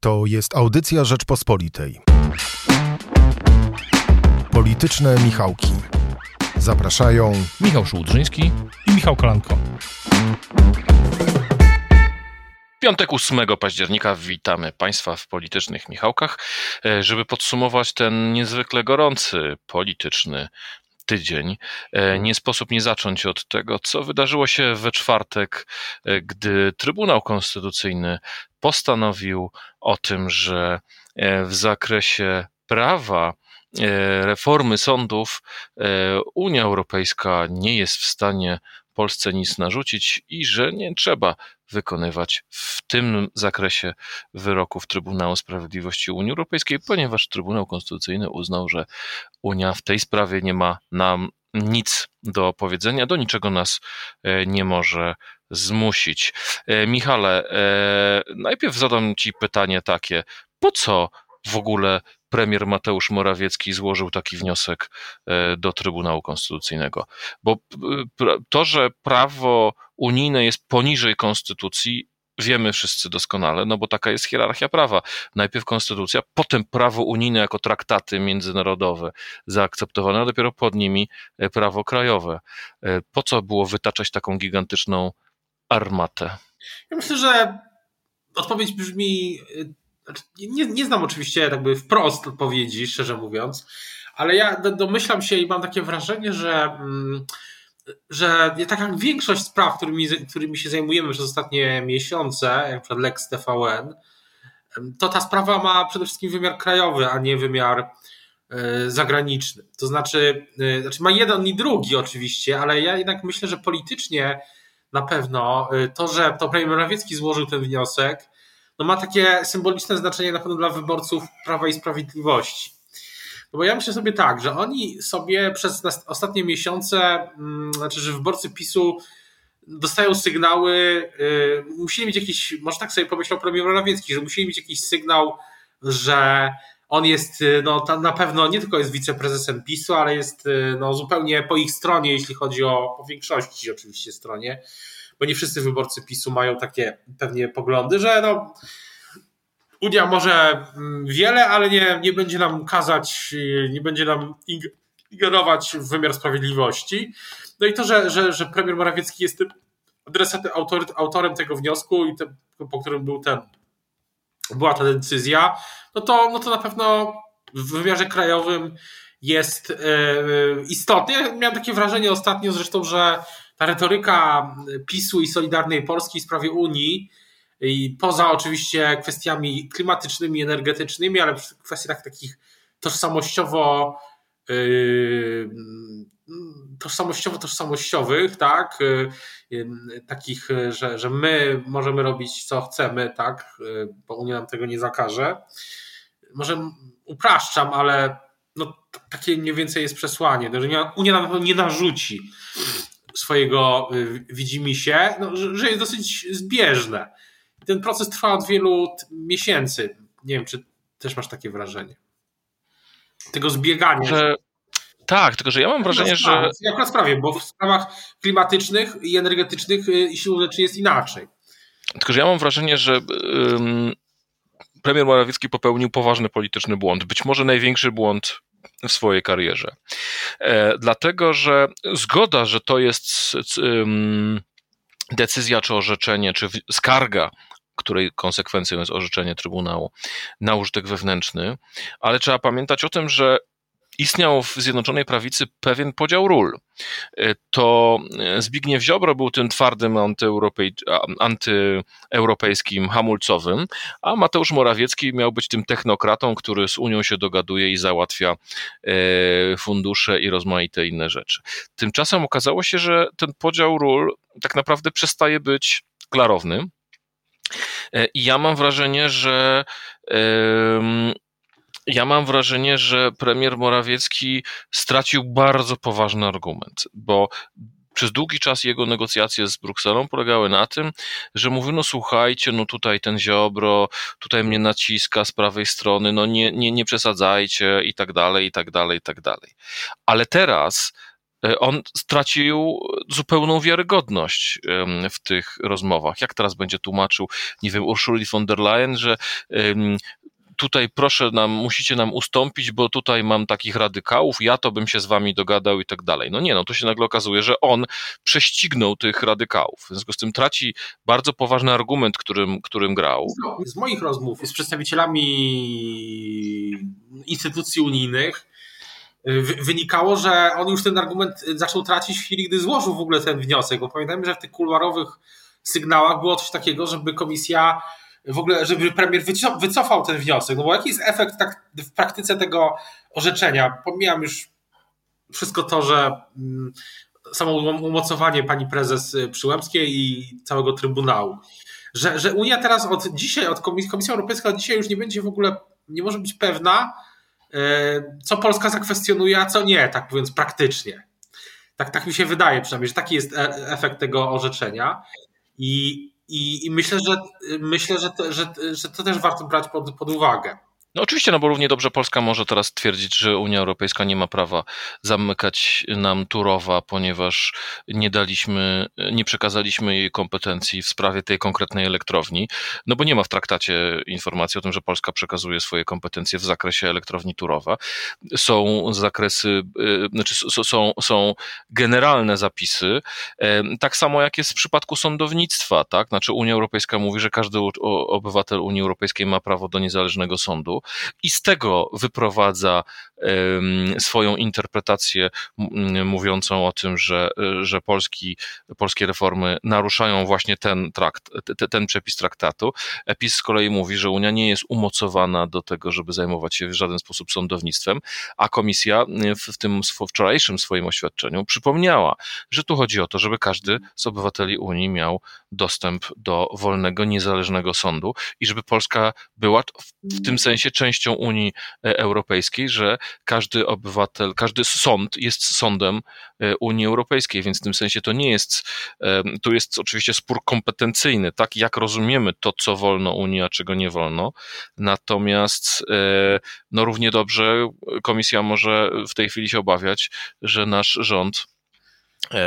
To jest audycja Rzeczpospolitej. Polityczne Michałki. Zapraszają Michał Szułdrzyński i Michał Kolanko. Piątek 8 października witamy Państwa w politycznych Michałkach, e, żeby podsumować ten niezwykle gorący polityczny tydzień. E, nie sposób nie zacząć od tego, co wydarzyło się we czwartek, e, gdy Trybunał Konstytucyjny postanowił o tym, że w zakresie prawa reformy sądów Unia Europejska nie jest w stanie Polsce nic narzucić i że nie trzeba wykonywać w tym zakresie wyroków Trybunału Sprawiedliwości Unii Europejskiej, ponieważ Trybunał Konstytucyjny uznał, że Unia w tej sprawie nie ma nam nic do powiedzenia, do niczego nas e, nie może zmusić. E, Michale, e, najpierw zadam Ci pytanie takie: po co w ogóle premier Mateusz Morawiecki złożył taki wniosek e, do Trybunału Konstytucyjnego. Bo to, że prawo unijne jest poniżej konstytucji, wiemy wszyscy doskonale, no bo taka jest hierarchia prawa. Najpierw konstytucja, potem prawo unijne jako traktaty międzynarodowe zaakceptowane, a dopiero pod nimi e, prawo krajowe. E, po co było wytaczać taką gigantyczną armatę? Ja myślę, że odpowiedź brzmi nie, nie znam oczywiście jakby wprost odpowiedzi, szczerze mówiąc, ale ja domyślam się i mam takie wrażenie, że, mm, że tak jak większość spraw, którymi, którymi się zajmujemy przez ostatnie miesiące, jak przykład Lex TVN, to ta sprawa ma przede wszystkim wymiar krajowy, a nie wymiar e, zagraniczny. To znaczy, e, znaczy ma jeden i drugi oczywiście, ale ja jednak myślę, że politycznie na pewno e, to, że to premier Morawiecki złożył ten wniosek, no ma takie symboliczne znaczenie na pewno dla wyborców Prawa i Sprawiedliwości. No bo ja myślę sobie tak, że oni sobie przez ostatnie miesiące, mm, znaczy, że wyborcy PiSu dostają sygnały, yy, musieli mieć jakiś, może tak sobie pomyślał premier Morawiecki, że musieli mieć jakiś sygnał, że on jest y, no, na pewno nie tylko jest wiceprezesem PiSu, ale jest y, no, zupełnie po ich stronie, jeśli chodzi o po większości oczywiście stronie bo nie wszyscy wyborcy PiSu mają takie pewnie poglądy, że no, Unia może mm, wiele, ale nie, nie będzie nam kazać, nie będzie nam ingerować w wymiar sprawiedliwości. No i to, że, że, że premier Morawiecki jest tym adresatem, autor, autorem tego wniosku i te, po którym był ten, była ta decyzja, no to, no to na pewno w wymiarze krajowym jest yy, istotne. Ja miałem takie wrażenie ostatnio zresztą, że ta retoryka PiSu i Solidarnej Polski w sprawie Unii, i poza oczywiście kwestiami klimatycznymi, energetycznymi, ale w kwestiach takich tożsamościowo yy, tożsamościowo tożsamościowych, tak, yy, takich, że, że my możemy robić co chcemy, tak, yy, bo Unia nam tego nie zakaże. Może upraszczam, ale no, takie mniej więcej jest przesłanie, że Unia nam nie narzuci swojego y, widzimy się, no, że, jest dosyć zbieżne. Ten proces trwa od wielu miesięcy. Nie wiem, czy też masz takie wrażenie. Tego zbiegania. Że... Tak, tylko że ja mam wrażenie, że. Jak na sprawie, bo w sprawach klimatycznych i energetycznych y, siłą rzeczy jest inaczej. Tylko, że ja mam wrażenie, że premier Morawiecki popełnił poważny polityczny błąd. Być może największy błąd w swojej karierze. E, dlatego, że zgoda, że to jest decyzja czy orzeczenie, czy skarga której konsekwencją jest orzeczenie Trybunału na użytek wewnętrzny, ale trzeba pamiętać o tym, że istniał w Zjednoczonej Prawicy pewien podział ról. E, to e, Zbigniew Ziobro był tym twardym antyeuropej, antyeuropejskim hamulcowym, a Mateusz Morawiecki miał być tym technokratą, który z Unią się dogaduje i załatwia e, fundusze i rozmaite inne rzeczy. Tymczasem okazało się, że ten podział ról tak naprawdę przestaje być klarowny. I ja mam wrażenie, że ja mam wrażenie, że premier Morawiecki stracił bardzo poważny argument, bo przez długi czas jego negocjacje z Brukselą polegały na tym, że mówił, no słuchajcie, no tutaj ten Ziobro, tutaj mnie naciska z prawej strony, no nie, nie, nie przesadzajcie i tak dalej, i tak dalej, i tak dalej. Ale teraz on stracił zupełną wiarygodność w tych rozmowach. Jak teraz będzie tłumaczył, nie wiem, Ursuli von der Leyen, że tutaj proszę nam, musicie nam ustąpić, bo tutaj mam takich radykałów, ja to bym się z wami dogadał i tak dalej. No nie, no to się nagle okazuje, że on prześcignął tych radykałów. W związku z tym traci bardzo poważny argument, którym, którym grał. Z moich rozmów z przedstawicielami instytucji unijnych wynikało, że on już ten argument zaczął tracić w chwili, gdy złożył w ogóle ten wniosek, bo pamiętajmy, że w tych kuluarowych sygnałach było coś takiego, żeby komisja w ogóle, żeby premier wycofał ten wniosek. No bo jaki jest efekt tak w praktyce tego orzeczenia? Pomijam już wszystko to, że mm, samo umocowanie pani prezes Przyłębskiej i całego Trybunału. Że, że Unia teraz od dzisiaj, od Komisji, Komisja Europejska od dzisiaj już nie będzie w ogóle, nie może być pewna, e, co Polska zakwestionuje, a co nie, tak mówiąc praktycznie. Tak, tak mi się wydaje przynajmniej, że taki jest e, efekt tego orzeczenia. I, i, i myślę, że myślę, że to, że, że to też warto brać pod, pod uwagę. No oczywiście, no bo równie dobrze Polska może teraz twierdzić, że Unia Europejska nie ma prawa zamykać nam Turowa, ponieważ nie daliśmy, nie przekazaliśmy jej kompetencji w sprawie tej konkretnej elektrowni, no bo nie ma w traktacie informacji o tym, że Polska przekazuje swoje kompetencje w zakresie elektrowni Turowa. Są zakresy, y, znaczy są, są generalne zapisy, tak samo jak jest w przypadku sądownictwa, tak? Znaczy Unia Europejska mówi, że każdy obywatel Unii Europejskiej ma prawo do niezależnego sądu i z tego wyprowadza swoją interpretację mówiącą o tym, że, że Polski, polskie reformy naruszają właśnie ten trakt, ten przepis traktatu. EPIS z kolei mówi, że Unia nie jest umocowana do tego, żeby zajmować się w żaden sposób sądownictwem, a komisja w tym wczorajszym swoim oświadczeniu przypomniała, że tu chodzi o to, żeby każdy z obywateli Unii miał dostęp do wolnego, niezależnego sądu i żeby Polska była w tym sensie częścią Unii e, Europejskiej, że każdy obywatel, każdy sąd jest sądem e, Unii Europejskiej, więc w tym sensie to nie jest, e, tu jest oczywiście spór kompetencyjny, tak, jak rozumiemy to, co wolno Unii, a czego nie wolno, natomiast no równie dobrze komisja może w tej chwili się obawiać, że nasz rząd E,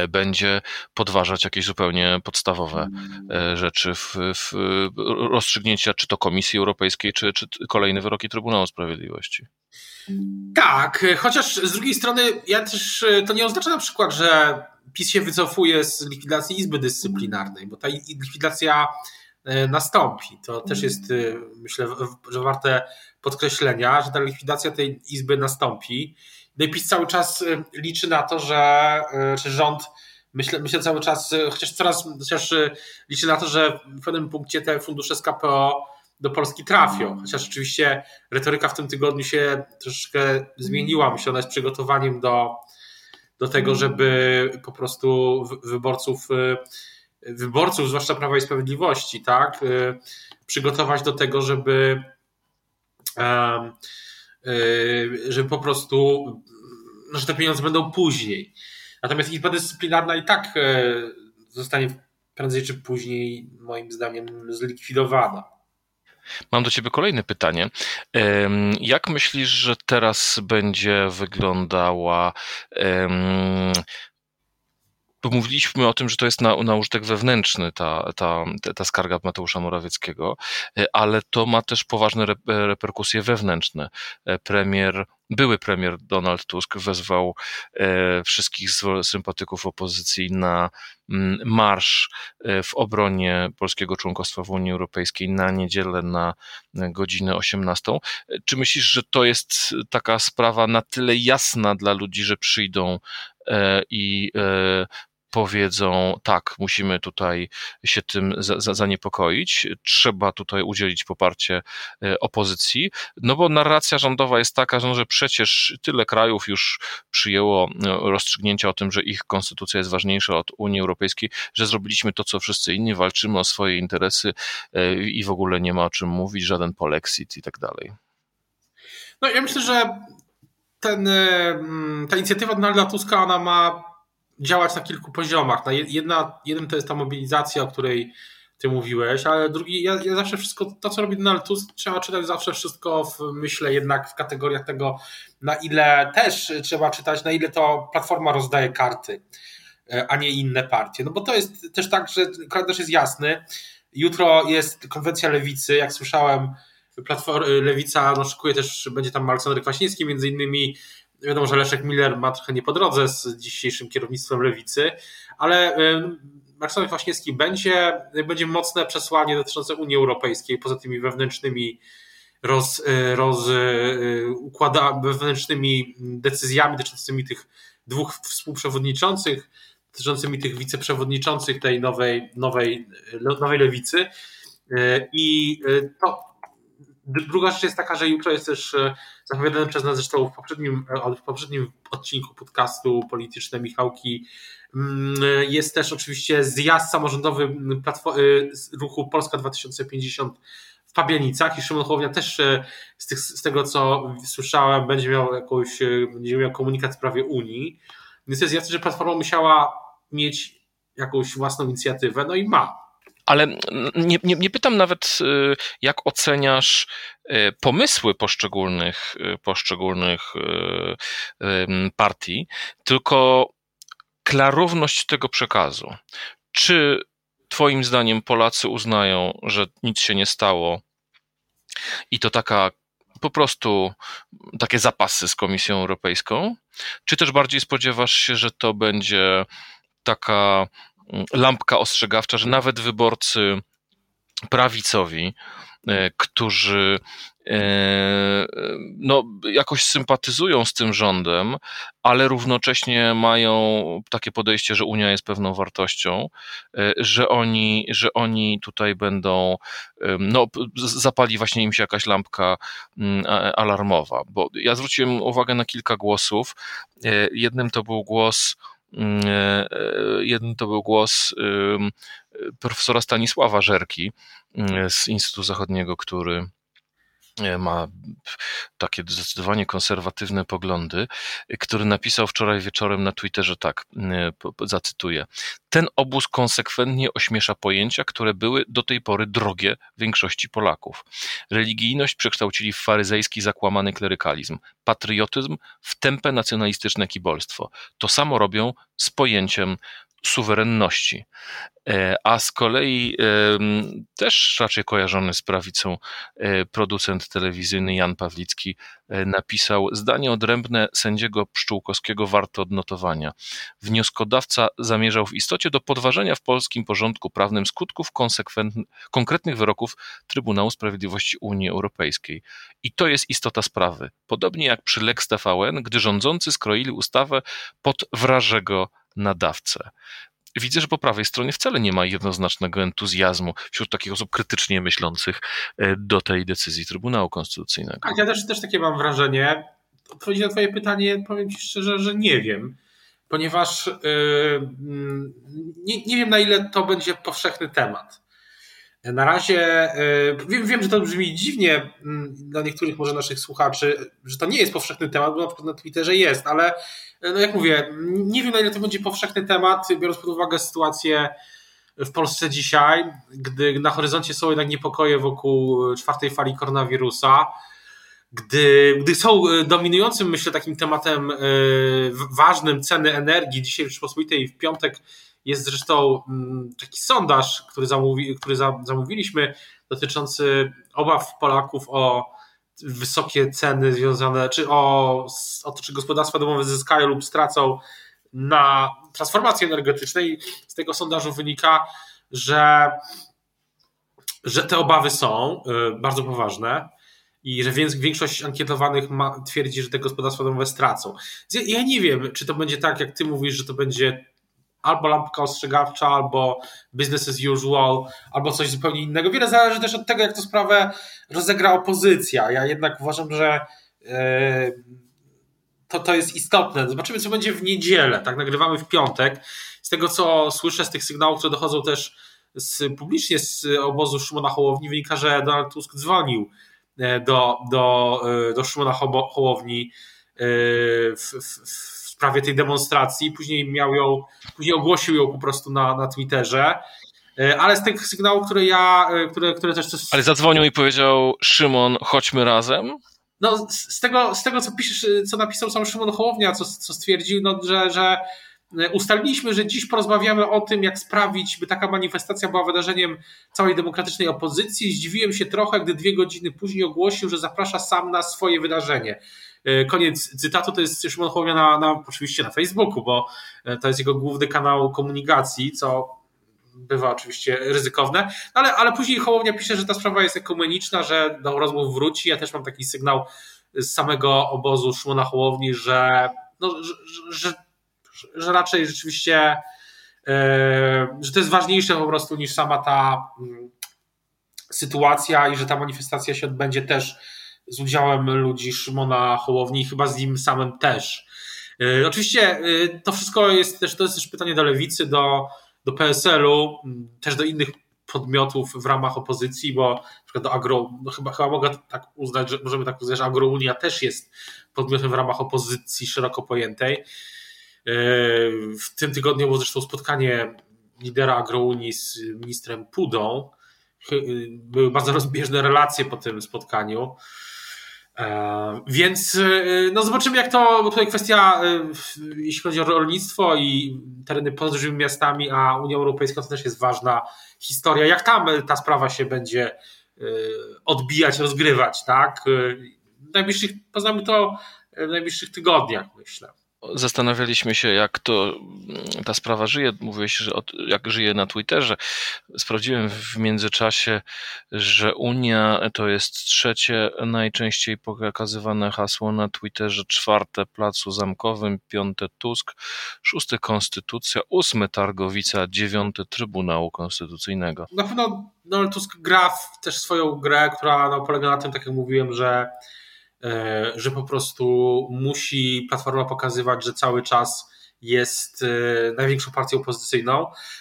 będzie podważać jakieś zupełnie podstawowe e, rzeczy w, w rozstrzygnięcia czy to Komisji Europejskiej, czy, czy kolejne wyroki Trybunału Sprawiedliwości. Tak, chociaż z drugiej strony ja też to nie oznacza na przykład, że PiS się wycofuje z likwidacji Izby Dyscyplinarnej, bo ta likwidacja e, nastąpi. To też jest, myślę, że warte podkreślenia, że ta likwidacja tej Izby nastąpi. No i PiS cały czas y, liczy na to, że czy y, rząd myślę, myślę cały czas, y, chociaż coraz chociaż liczy na to, że w pewnym punkcie te fundusze z KPO do Polski trafią. Chociaż oczywiście retoryka w tym tygodniu się troszeczkę zmieniła. Myślę, ona jest przygotowaniem do, do tego, żeby po prostu wyborców, wyborców, zwłaszcza Prawa i Sprawiedliwości, tak, przygotować do tego, żeby Yy, że po prostu, że te pieniądze będą później. Natomiast Izba Dyscyplinarna i tak e, zostanie prędzej czy później, moim zdaniem, zlikwidowana. Mam do Ciebie kolejne pytanie. Jak myślisz, że teraz będzie wyglądała bo mówiliśmy o tym, że to jest na, na użytek wewnętrzny ta, ta, ta skarga Mateusza Morawieckiego, e, ale to ma też poważne reperkusje wewnętrzne. E, premier, były premier Donald Tusk wezwał e, wszystkich sympatyków opozycji na mm, marsz w obronie polskiego członkostwa w Unii Europejskiej na niedzielę na godzinę 18. Czy myślisz, że to jest taka sprawa na tyle jasna dla ludzi, że przyjdą i powiedzą, tak, musimy tutaj się tym za, za, zaniepokoić, trzeba tutaj udzielić poparcie e, opozycji, no bo narracja rządowa jest taka, że przecież tyle krajów już przyjęło e, rozstrzygnięcia o tym, że ich konstytucja jest ważniejsza od Unii Europejskiej, że zrobiliśmy to, co wszyscy inni, walczymy o swoje interesy e, i w ogóle nie ma o czym mówić, żaden polexit i tak dalej. No ja myślę, że ten, ta inicjatywa Donalda Tuska, ona ma działać na kilku poziomach. Jedna, jeden to jest ta mobilizacja, o której ty mówiłeś, ale drugi, ja, ja zawsze wszystko, to co robi Donald Tusk, trzeba czytać zawsze wszystko w myślę jednak w kategoriach tego, na ile też trzeba czytać, na ile to Platforma rozdaje karty, a nie inne partie. No bo to jest też tak, że kalendarz jest jasny. Jutro jest konwencja lewicy, jak słyszałem, Platforma, Lewica no, szykuje też, będzie tam Aleksander Kwaśniewski między innymi, wiadomo, że Leszek Miller ma trochę nie po drodze z dzisiejszym kierownictwem Lewicy, ale Aleksander Kwaśniewski będzie, będzie mocne przesłanie dotyczące Unii Europejskiej, poza tymi wewnętrznymi roz, roz, układa, wewnętrznymi decyzjami dotyczącymi tych dwóch współprzewodniczących, dotyczącymi tych wiceprzewodniczących tej nowej, nowej, nowej lewicy. I to, druga rzecz jest taka, że jutro jest też zapowiadany przez nas zresztą w poprzednim, w poprzednim odcinku podcastu Polityczne Michałki Mm, jest też oczywiście zjazd samorządowy ruchu Polska 2050 w Pabianicach i Szymon Hołownia też e, z, tych, z tego, co słyszałem, będzie miał jakąś, e, będzie miał komunikat w sprawie Unii. Więc jest jasne, że Platforma musiała mieć jakąś własną inicjatywę, no i ma. Ale nie, nie, nie, pytam nawet, e, jak oceniasz pomysły poszczególnych, poszczególnych partii, tylko klarowność tego przekazu. Czy Twoim zdaniem Polacy uznają, że nic się nie stało i to taka po prostu takie zapasy z Komisją Europejską? Czy też bardziej spodziewasz się, że to będzie taka lampka ostrzegawcza, że nawet wyborcy prawicowi, e, którzy e, no, jakoś sympatyzują z tym rządem, ale równocześnie mają takie podejście, że Unia jest pewną wartością, e, że oni, że oni tutaj będą, no, zapali właśnie im się jakaś lampka mm, alarmowa. Bo ja zwróciłem uwagę na kilka głosów. Jednym to był głos, jeden to był głos profesora Stanisława Żerki z Instytutu Zachodniego, który e, ma takie zdecydowanie konserwatywne poglądy, który napisał wczoraj wieczorem na Twitterze tak, e, zacytuję. Ten obóz konsekwentnie ośmiesza pojęcia, które były do tej pory drogie większości Polaków. Religijność przekształcili w faryzejski zakłamany klerykalizm, patriotyzm w tępe nacjonalistyczne kibolstwo. To samo robią z pojęciem suwerenności. E, a z kolei też raczej kojarzony z prawicą e, producent telewizyjny Jan Pawlicki e, napisał zdanie odrębne sędziego Pszczółkowskiego warte odnotowania. Wnioskodawca zamierzał w istocie do podważenia w polskim porządku prawnym skutków konkretnych wyroków Trybunału Sprawiedliwości Unii Europejskiej. I to jest istota sprawy. Podobnie jak przy Lex TVN, gdy rządzący skroili ustawę pod wrażego nadawcę. Widzę, że po prawej stronie wcale nie ma jednoznacznego entuzjazmu wśród takich osób krytycznie myślących e, do tej decyzji Trybunału Konstytucyjnego. Tak, ja też, też takie mam wrażenie. Odpowiedź na Twoje pytanie, powiem Ci szczerze, że nie wiem, ponieważ yy, nie, nie wiem, na ile to będzie powszechny temat. Na razie yy, wiem, wiem, że to brzmi dziwnie yy, dla niektórych może naszych słuchaczy, że to nie jest powszechny temat, bo na przykład na Twitterze jest, ale no jak mówię, nie wiem na ile to będzie powszechny temat, biorąc pod uwagę sytuację w Polsce dzisiaj, gdy na horyzoncie są jednak niepokoje wokół czwartej fali koronawirusa, gdy, gdy są e, dominującym, myślę, takim tematem e, ważnym ceny energii dzisiaj w Rzeczpospolitej w piątek jest zresztą mm, taki sondaż, który, zamówi, który zamówiliśmy, dotyczący obaw Polaków o wysokie ceny związane, czy o, o to, czy gospodarstwa domowe zyskają lub stracą na transformacji energetycznej. Z tego sondażu wynika, że, że te obawy są y, bardzo poważne i że większość ankietowanych ma, twierdzi, że te gospodarstwa domowe stracą. Ja nie wiem, czy to będzie tak, jak ty mówisz, że to będzie albo lampka ostrzegawcza, albo business as usual, albo coś zupełnie innego. Wiele zależy też od tego, jak tę sprawę rozegra opozycja. Ja jednak uważam, że e, to, to jest istotne. Zobaczymy, co będzie w niedzielę. Tak, nagrywamy w piątek. Z tego, co słyszę, z tych sygnałów, które dochodzą też z, publicznie z obozu Szymona Hołowni, wynika, że Donald Tusk dzwonił e, do, do, e, do Szymona Hołowni w, w sprawie tej demonstracji, później miał ją, później ogłosił ją po prostu na, na Twitterze. ale z tych sygnałów, które ja, które, które też... Ale zadzwonił i powiedział, Szymon, chodźmy razem? No, z tego, z tego co piszesz, co napisał sam Szymon Hołownia, co, co stwierdził, no, że, że ustaliliśmy, że dziś porozmawiamy o tym, jak sprawić, by taka manifestacja była wydarzeniem całej demokratycznej opozycji. Zdziwiłem się trochę, gdy dwie godziny później ogłosił, że zaprasza sam na swoje wydarzenie. E, koniec cytatu to jest Szymon Hołownia na, na, oczywiście na Facebooku, bo e, to jest jego główny kanał komunikacji, co bywa oczywiście ryzykowne, no ale, ale później Hołownia pisze, że ta sprawa jest ekumeniczna, że do rozmów wróci. Ja też mam taki sygnał z samego obozu Szymona Hołowni, że, no, że, że, że raczej rzeczywiście e, że to jest ważniejsze po prostu niż sama ta mm, sytuacja i że ta manifestacja się odbędzie też z udziałem ludzi Szymona Hołowni i chyba z nim samym też. E, oczywiście e, to wszystko jest też, to jest też pytanie do lewicy, do, do PSL-u, też do innych podmiotów w ramach opozycji, bo na przykład do Agro, no chyba, chyba mogę tak uznać, że możemy tak uznać, że Agrounia też jest podmiotem w ramach opozycji szeroko pojętej. E, w tym tygodniu było zresztą spotkanie lidera Agrounii z ministrem Pudą. Były bardzo rozbieżne relacje po tym spotkaniu. E, więc e, no zobaczymy, jak to, bo tutaj kwestia, e, jeśli chodzi o rolnictwo i tereny poza dużymi miastami, a Unia Europejska to też jest ważna historia, jak tam ta sprawa się będzie odbijać, rozgrywać, tak? W najbliższych, poznamy to w najbliższych tygodniach, myślę. Zastanawialiśmy się, jak to ta sprawa żyje. Mówiłeś, że od, jak żyje na Twitterze. Sprawdziłem w międzyczasie, że Unia to jest trzecie najczęściej pokazywane hasło na Twitterze, czwarte Placu Zamkowym, piąte Tusk, szóste Konstytucja, ósme Targowica, dziewiąte Trybunału Konstytucyjnego. Na pewno Donald Tusk gra w też swoją grę, która no, polega na tym, tak jak mówiłem, że że po prostu musi Platforma pokazywać, że cały czas jest e, największą partią opozycyjną.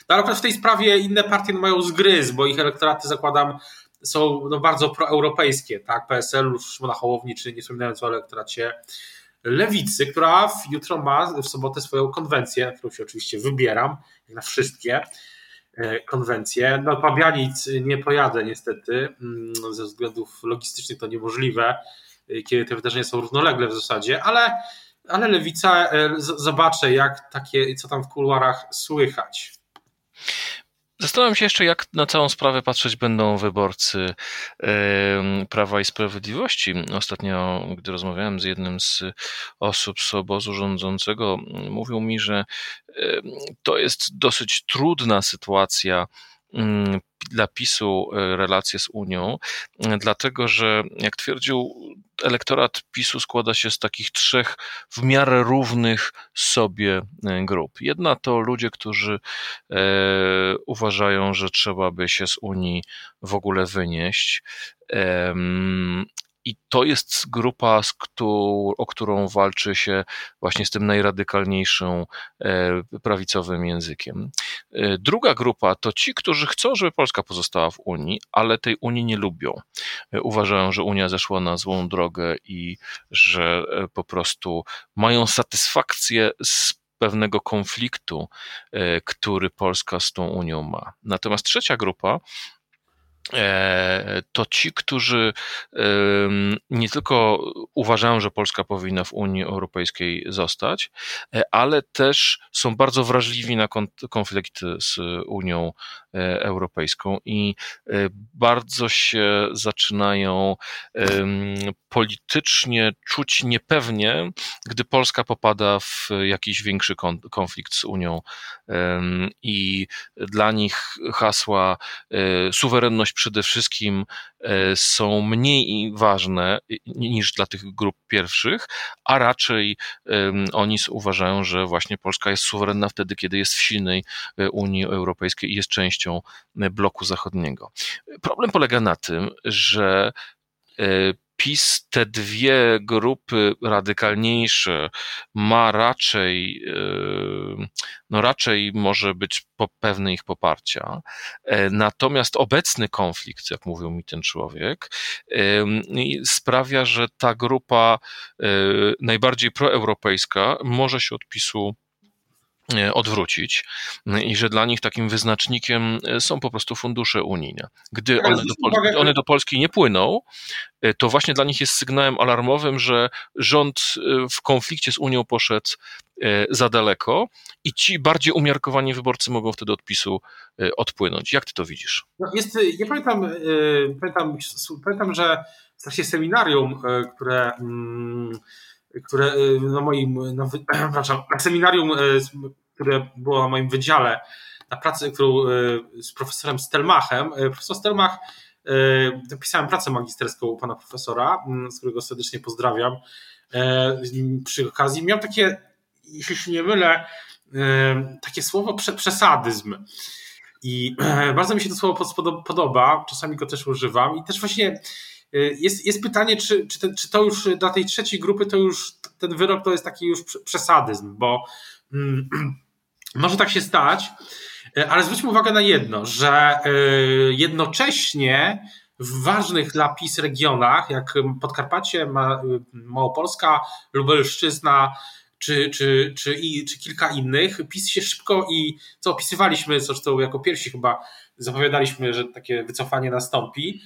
No ale w tej sprawie inne partie mają zgryz, bo ich elektoraty, zakładam, są no, bardzo proeuropejskie, tak? PSL, Szymona Hołowni, czy nie wspominając o elektoracie Lewicy, która jutro ma w sobotę swoją konwencję, którą się oczywiście wybieram, na wszystkie e, konwencje. No Pabianic nie pojadę niestety, mm, ze względów logistycznych to niemożliwe, kiedy te wydarzenia są równolegle w zasadzie, ale, ale lewica e, zobaczę, jak takie, co tam w kuluarach słychać. Zastanawiam się jeszcze, jak na całą sprawę patrzeć będą wyborcy Prawa i Sprawiedliwości. Ostatnio, gdy rozmawiałem z jednym z osób z obozu rządzącego, mówił mi, że to jest dosyć trudna sytuacja dla PiSu e, relacje z Unią, e, dlatego że, jak twierdził, elektorat PiSu składa się z takich trzech w miarę równych sobie e, grup. Jedna to ludzie, którzy uważają, że trzeba by się z Unii w ogóle wynieść. I to jest grupa, o którą walczy się właśnie z tym najradykalniejszym e, prawicowym językiem. E, druga grupa to ci, którzy chcą, żeby Polska pozostała w Unii, ale tej Unii nie lubią. E, uważają, że Unia zeszła na złą drogę i że po prostu mają satysfakcję z pewnego konfliktu, który Polska z tą Unią ma. Natomiast trzecia grupa to ci, którzy nie tylko uważają, że Polska powinna w Unii Europejskiej zostać, e, ale też są bardzo wrażliwi na konflikt z Unią e, Europejską i bardzo się zaczynają politycznie czuć niepewnie, gdy Polska popada w jakiś większy konflikt z Unią. I dla nich hasła suwerenność przede wszystkim e, są mniej ważne niż dla tych grup pierwszych, a raczej oni uważają, że właśnie Polska jest suwerenna wtedy, kiedy jest w silnej e, Unii Europejskiej i jest częścią e, bloku zachodniego. Problem polega na tym, że PiS te dwie grupy radykalniejsze ma raczej, e, no raczej może być po pewne ich poparcia. E, natomiast obecny konflikt, jak mówił mi ten człowiek, sprawia, że ta grupa e, najbardziej proeuropejska może się od PiSu E, odwrócić i że dla nich takim wyznacznikiem e, są po prostu fundusze unijne. Gdy one do, Polski, gdy one do Polski nie płyną, e, to właśnie dla nich jest sygnałem alarmowym, że rząd w konflikcie z Unią poszedł za daleko i ci bardziej umiarkowani wyborcy mogą wtedy od PiSu odpłynąć. Jak ty to widzisz? No jest, ja pamiętam, pamiętam, pamiętam, że w trakcie seminarium, które mm, które na moim, na, przepraszam, na seminarium które było na moim wydziale, na pracy, którą z profesorem Stelmachem. Profesor Stelmach, dopisałem e, pracę magisterską u pana profesora, z którego serdecznie pozdrawiam. Przy okazji miał takie, jeśli się nie mylę, takie słowo przesadyzm. I bardzo mi się to słowo podoba, czasami go też używam. I też właśnie jest, jest pytanie, czy, czy, czy to już dla tej trzeciej grupy to już ten wyrok to jest taki już przesadyzm, bo mm, może tak się stać, e, ale zwróćmy uwagę na jedno, że e, jednocześnie w ważnych dla PiS regionach, jak Podkarpacie, Małopolska, Lubelszczyzna, czy, czy, czy, i, czy kilka innych, PiS się szybko i co opisywaliśmy, zresztą jako pierwsi chyba zapowiadaliśmy, że takie wycofanie nastąpi.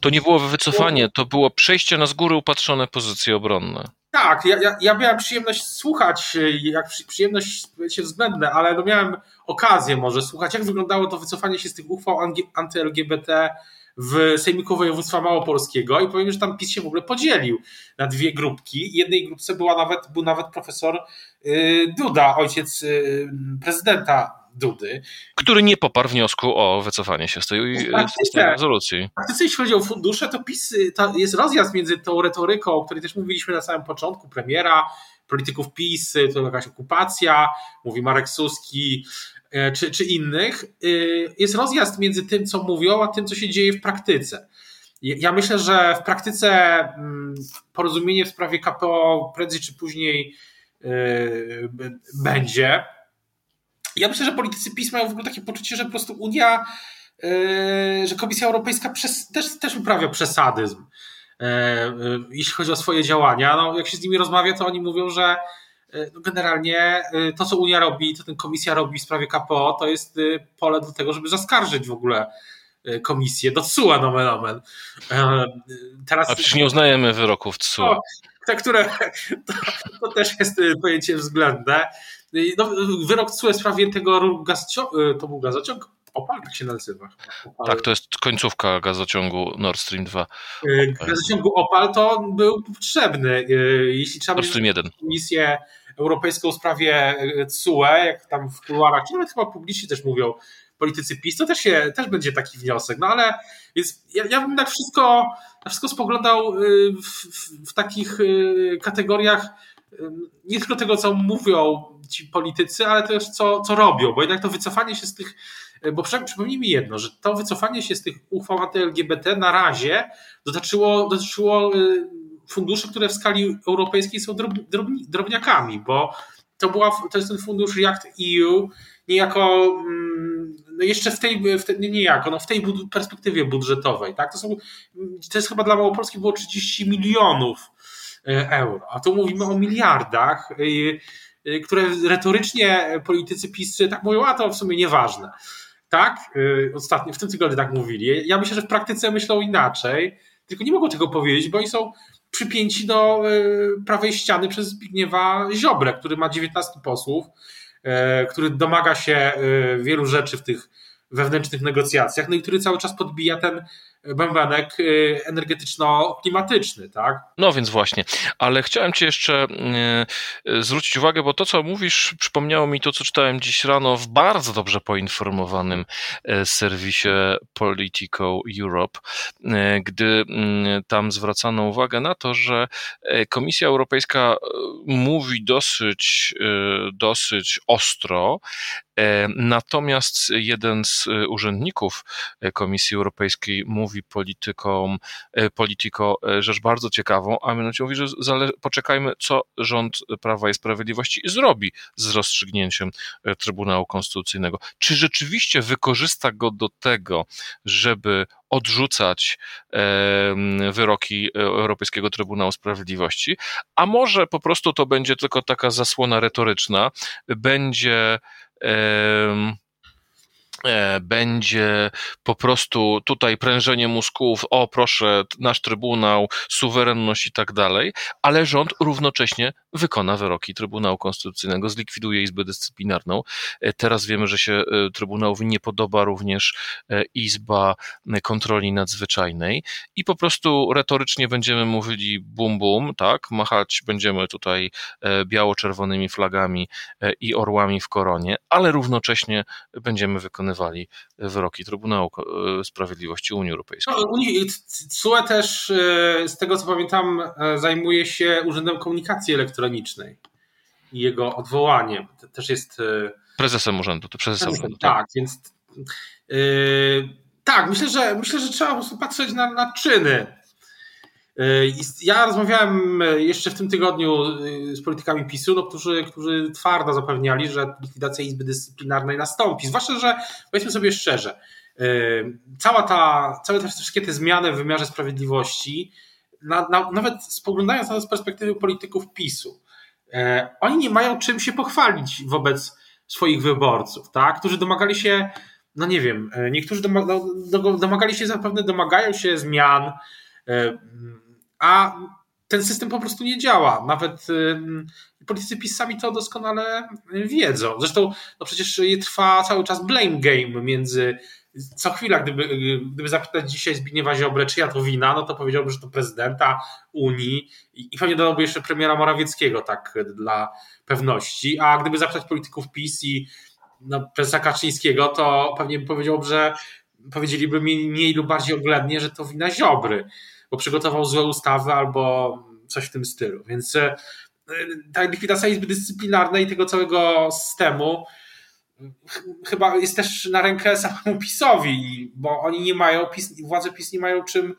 To nie było wycofanie, to było przejście na z góry upatrzone pozycje obronne. Tak, ja, ja, ja miałem przyjemność słuchać, e, jak przyjemność się względne, ale no miałem okazję może słuchać, jak wyglądało to wycofanie się z tych uchwał anty-LGBT w Sejmiku Województwa Małopolskiego i powiem, że tam PiS się w ogóle podzielił na dwie grupki. Jednej grupce była nawet, był nawet profesor y, Duda, ojciec y, prezydenta Dudy. Który nie poparł wniosku o wycofanie się z tej, z tej rezolucji. Praktycznie jeśli chodzi o fundusze, to PiS, to jest rozjazd między tą retoryką, o której też mówiliśmy na samym początku, premiera, polityków PiS, to jakaś okupacja, mówi Marek Suski, e, czy, czy innych. E, jest rozjazd między tym, co mówią, a tym, co się dzieje w praktyce. Ja myślę, że w praktyce mm, porozumienie w sprawie KPO prędzej czy później e, będzie. Ja myślę, że politycy PiS mają w ogóle takie poczucie, że po prostu Unia, yy, że Komisja Europejska przez, też, też uprawia przesadyzm, yy, yy, jeśli chodzi o swoje działania. No, jak się z nimi rozmawia, to oni mówią, że no generalnie to, co Unia robi, to ten Komisja robi w sprawie KPO, to jest pole do tego, żeby zaskarżyć w ogóle komisję do TSUE nomen omen. Teraz... A przecież nie uznajemy wyroków TSUE. te, które to, to, też jest pojęcie względne. No, wyrok CUE w sprawie tego gazociągu, y, to był gazociąg? Opal, tak się nazywa. Opal. Tak, to jest końcówka gazociągu Nord Stream 2. Y, gazociągu Opal to był potrzebny. Y, jeśli trzeba Nord Stream 1. misję europejską w sprawie CUE, jak tam w kuluarach, czy nawet chyba publicznie też mówią politycy PiS, to też, się, też będzie taki wniosek. No ale jest, ja, ja bym na wszystko, na wszystko spoglądał w, w, w takich kategoriach nie tylko tego, co mówią ci politycy, ale też co, co robią, bo jednak to wycofanie się z tych, bo przypomnijmy jedno, że to wycofanie się z tych uchwał anty-LGBT na razie dotyczyło, dotyczyło y, funduszy, które w skali europejskiej są drob, drobniakami, bo to, była, to jest ten fundusz React EU, niejako mm, no jeszcze w tej, w tej niejako, no w tej perspektywie budżetowej, tak? To, są, to jest chyba dla Małopolski było 30 milionów E, euro. A tu mówimy o miliardach, e, e, które retorycznie politycy PiS tak mówią, a to w sumie nieważne. Tak? Ostatnio, w tym tygodniu tak mówili. Ja myślę, że w praktyce myślą inaczej, tylko nie mogą tego powiedzieć, bo oni są przypięci do prawej ściany przez Zbigniewa Ziobrę, który ma 19 posłów, który domaga się wielu rzeczy w tych wewnętrznych negocjacjach, no i który cały czas podbija ten bębenek y, energetyczno-klimatyczny, tak? No więc właśnie, ale chciałem Ci jeszcze y, zwrócić uwagę, bo to, co mówisz, przypomniało mi to, co czytałem dziś rano w bardzo dobrze poinformowanym serwisie Politico Europe, gdy tam zwracano uwagę na to, że Komisja Europejska mówi dosyć, dosyć ostro, Natomiast jeden z urzędników Komisji Europejskiej mówi politykom, polityko rzecz bardzo ciekawą, a mianowicie mówi, że poczekajmy, co rząd Prawa i Sprawiedliwości zrobi z rozstrzygnięciem Trybunału Konstytucyjnego. Czy rzeczywiście wykorzysta go do tego, żeby odrzucać wyroki Europejskiego Trybunału Sprawiedliwości, a może po prostu to będzie tylko taka zasłona retoryczna, będzie E, będzie po prostu tutaj prężenie mózgów, o proszę, nasz Trybunał, suwerenność i tak dalej, ale rząd równocześnie wykona wyroki Trybunału Konstytucyjnego, zlikwiduje Izbę Dyscyplinarną. E, teraz wiemy, że się e, Trybunałowi nie podoba również Izba Kontroli Nadzwyczajnej i po prostu retorycznie będziemy mówili bum bum, tak, machać będziemy tutaj biało-czerwonymi flagami i orłami w koronie, ale równocześnie będziemy wykonywać wykonywali wyroki Trybunału e, Sprawiedliwości Unii Europejskiej. No, CUE też, e, z tego co pamiętam, e, zajmuje się Urzędem Komunikacji Elektronicznej i jego odwołaniem. To też jest. Prezesem urzędu, to prezesem urzędu. Tak, tak więc. Yy, tak, myślę, że myślę, że trzeba po prostu patrzeć na, na czyny ja rozmawiałem e, jeszcze w tym tygodniu e, z politykami PiSu, no, którzy, którzy twardo zapewniali, że likwidacja Izby Dyscyplinarnej nastąpi. Zwłaszcza, że powiedzmy sobie szczerze, cała ta, całe te wszystkie te zmiany w wymiarze sprawiedliwości, na, na, nawet spoglądając na to z perspektywy polityków PiSu, oni nie mają czym się pochwalić wobec swoich wyborców, tak? którzy domagali się, no nie wiem, niektórzy no, domagali się zapewne, domagają się zmian, a ten system po prostu nie działa. Nawet politycy PiS sami to doskonale wiedzą. Zresztą no przecież trwa cały czas blame game między co chwila, gdyby, gdyby zapytać dzisiaj Zbigniewa Ziobrę, czyja to wina, no to powiedziałby, że to prezydenta Unii i, i pewnie dodałby jeszcze premiera Morawieckiego, tak dla pewności. A gdyby zapytać polityków PiS i no, prezesa Kaczyńskiego, to pewnie powiedziałby, że powiedzieliby mniej lub bardziej oględnie, że to wina Ziobry bo przygotował złe ustawy albo coś w tym stylu. Więc e, ta likwidacja Izby Dyscyplinarnej tego całego systemu chyba jest też na rękę samemu PiSowi, bo oni nie mają, PiS, władze PiS nie mają czym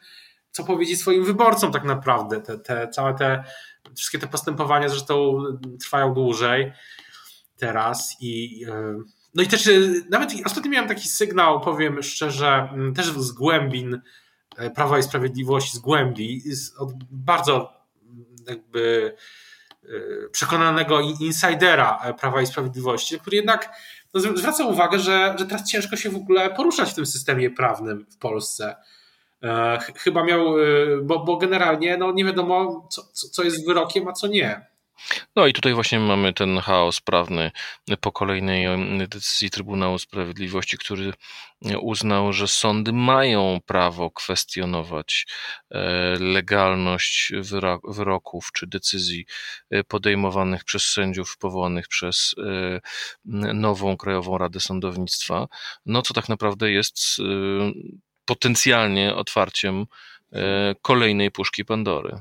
co powiedzieć swoim wyborcom tak naprawdę. Te, te, całe te, wszystkie te postępowania zresztą trwają dłużej teraz i e, no i też e, nawet ostatnio miałem taki sygnał, powiem szczerze, też z głębin E, Prawa i Sprawiedliwości z głębi, od bardzo jakby e, przekonanego insidera e, Prawa i Sprawiedliwości, który jednak no, zwraca uwagę, że, że teraz ciężko się w ogóle poruszać w tym systemie prawnym w Polsce. Chyba miał, bo, bo generalnie no, nie wiadomo, co, co jest wyrokiem, a co nie. No i tutaj właśnie mamy ten chaos prawny po kolejnej decyzji Trybunału Sprawiedliwości, który uznał, że sądy mają prawo kwestionować e, legalność wyroków czy decyzji e, podejmowanych przez sędziów powołanych przez e, nową Krajową Radę Sądownictwa, no co tak naprawdę jest potencjalnie otwarciem kolejnej puszki Pandory.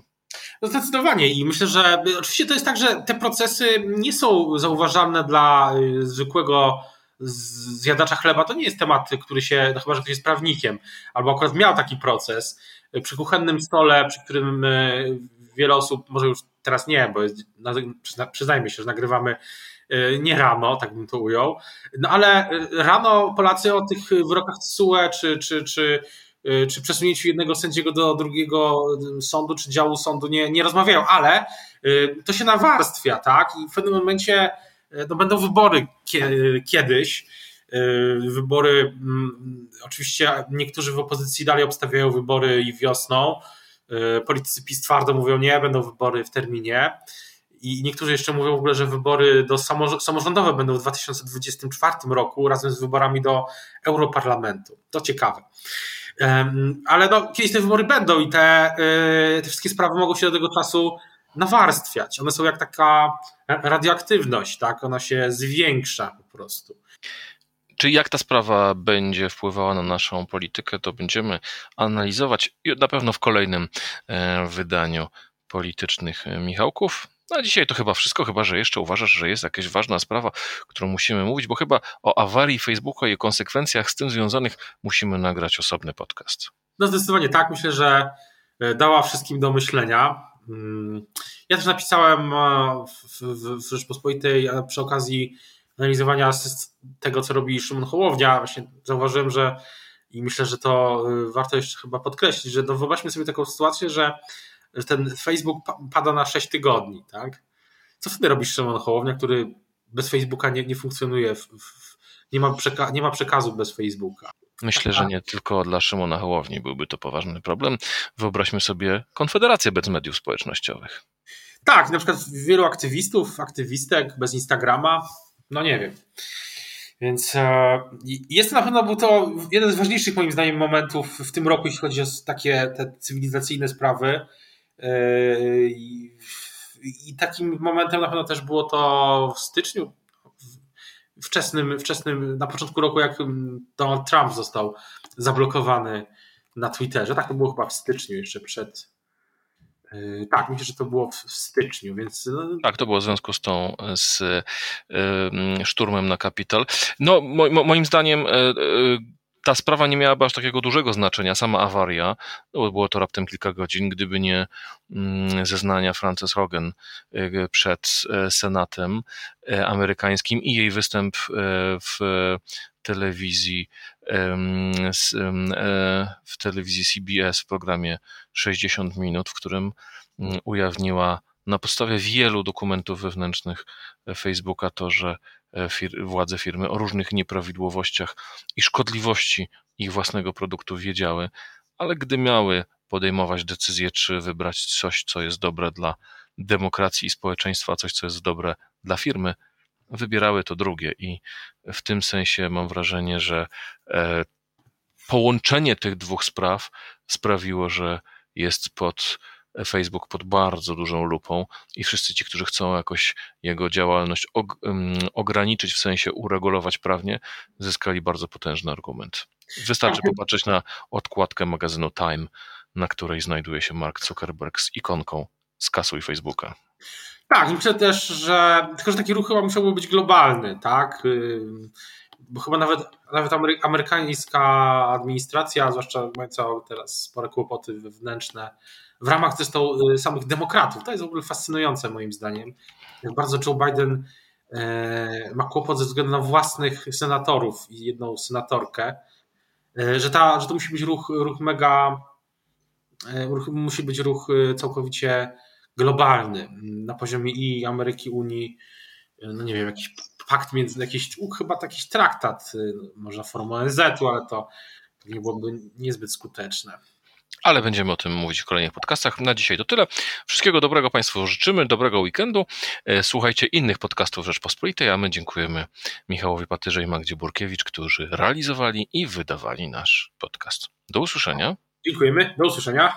No zdecydowanie i myślę, że oczywiście to jest tak, że te procesy nie są zauważalne dla y, zwykłego zjadacza chleba. To nie jest temat, który się, no chyba, że ktoś jest prawnikiem, albo akurat miał taki proces przy kuchennym stole, przy którym y, wiele osób, może już teraz nie, bo jest, przyznajmy się, że nagrywamy y, nie rano, tak bym to ujął, no ale rano Polacy o tych wyrokach TSUE czy, czy, czy Y, czy przesunięciu jednego sędziego do drugiego sądu, czy działu sądu nie, nie rozmawiają, ale y, to się nawarstwia, tak? I w pewnym momencie y, no, będą wybory kiedyś. Wybory, mm, oczywiście niektórzy w opozycji dalej obstawiają wybory i wiosną. Politycy PiS twardo mówią nie, będą wybory w terminie. I niektórzy jeszcze mówią w ogóle, że wybory do samorządowe będą w 2024 roku razem z wyborami do Europarlamentu. To ciekawe. Ale no, kiedyś te wybory będą i te, y, te wszystkie sprawy mogą się do tego czasu nawarstwiać. One są jak taka radioaktywność, tak? Ona się zwiększa po prostu. Czy jak ta sprawa będzie wpływała na naszą politykę, to będziemy analizować na pewno w kolejnym e, wydaniu politycznych Michałków. No a dzisiaj to chyba wszystko, chyba że jeszcze uważasz, że jest jakaś ważna sprawa, którą musimy mówić, bo chyba o awarii Facebooka i o konsekwencjach z tym związanych musimy nagrać osobny podcast. No zdecydowanie tak. Myślę, że e, dała wszystkim do myślenia. Mm, ja też napisałem e, w, w, w Rzeczpospolitej przy okazji analizowania tego, co robi Szymon Hołownia. Właśnie zauważyłem, że i myślę, że to e, warto jeszcze chyba podkreślić, że no wyobraźmy sobie taką sytuację, że ten Facebook pada na 6 tygodni, tak? Co wtedy robisz Szymon Hołownia, który bez Facebooka nie, nie funkcjonuje, w, w, nie, ma przeka- nie ma przekazu bez Facebooka? Myślę, że nie tylko dla Szymona Hołowni byłby to poważny problem. Wyobraźmy sobie konfederację bez mediów społecznościowych. Tak, na przykład wielu aktywistów, aktywistek bez Instagrama, no nie wiem. Więc e, jest to na pewno był to jeden z ważniejszych moim zdaniem momentów w tym roku, jeśli chodzi o takie te cywilizacyjne sprawy. E, I, takim momentem na pewno też było to w styczniu, wczesnym, wczesnym, na początku roku, jak Donald Trump został zablokowany na Twitterze. Tak to było chyba w styczniu, jeszcze przed. E, tak, myślę, że to było w styczniu, więc. No, tak, to było w związku z tą z szturmem na Kapitol. No, moim zdaniem ta sprawa nie miałaby aż takiego dużego znaczenia, sama awaria, no było to raptem kilka godzin, gdyby nie mm, zeznania Frances Hogan y, przed e, Senatem e, amerykańskim i jej występ e, w telewizji w telewizji CBS w programie 60 minut, w którym mm, ujawniła na podstawie wielu dokumentów wewnętrznych Facebooka to, że E, fir władze firmy o różnych nieprawidłowościach i szkodliwości ich własnego produktu wiedziały, ale gdy miały podejmować decyzję, czy wybrać coś, co jest dobre dla demokracji i społeczeństwa, coś, co jest dobre dla firmy, wybierały to drugie. I w tym sensie mam wrażenie, że e, połączenie tych dwóch spraw sprawiło, że jest pod Facebook pod bardzo dużą lupą i wszyscy ci, którzy chcą jakoś jego działalność ograniczyć, w sensie uregulować prawnie, zyskali bardzo potężny argument. Wystarczy popatrzeć na odkładkę magazynu Time, na której znajduje się Mark Zuckerberg z ikonką skasuj Facebooka. Tak, myślę też, że tylko, że taki ruch chyba musiałby być globalny, tak? Bo chyba nawet, nawet amerykańska administracja, zwłaszcza mająca teraz spore kłopoty wewnętrzne, w ramach zresztą y, samych demokratów. To jest w ogóle fascynujące moim zdaniem. Jak bardzo Joe Biden e, ma kłopot ze względu na własnych senatorów i jedną senatorkę, e, że, ta, że to musi być ruch, ruch mega, ruch, musi być ruch całkowicie globalny na poziomie i Ameryki, Unii, no nie wiem, jakiś pakt między, jakiś, chyba jakiś traktat, może formą ONZ-u, ale to nie byłoby niezbyt skuteczne ale będziemy o tym mówić w kolejnych podcastach. Na dzisiaj to tyle. Wszystkiego dobrego Państwu życzymy, dobrego weekendu. E, słuchajcie innych podcastów Rzeczpospolitej, a my dziękujemy Michałowi Patyrze i Magdzie Burkiewicz, którzy realizowali i wydawali nasz podcast. Do usłyszenia. Dziękujemy, do usłyszenia.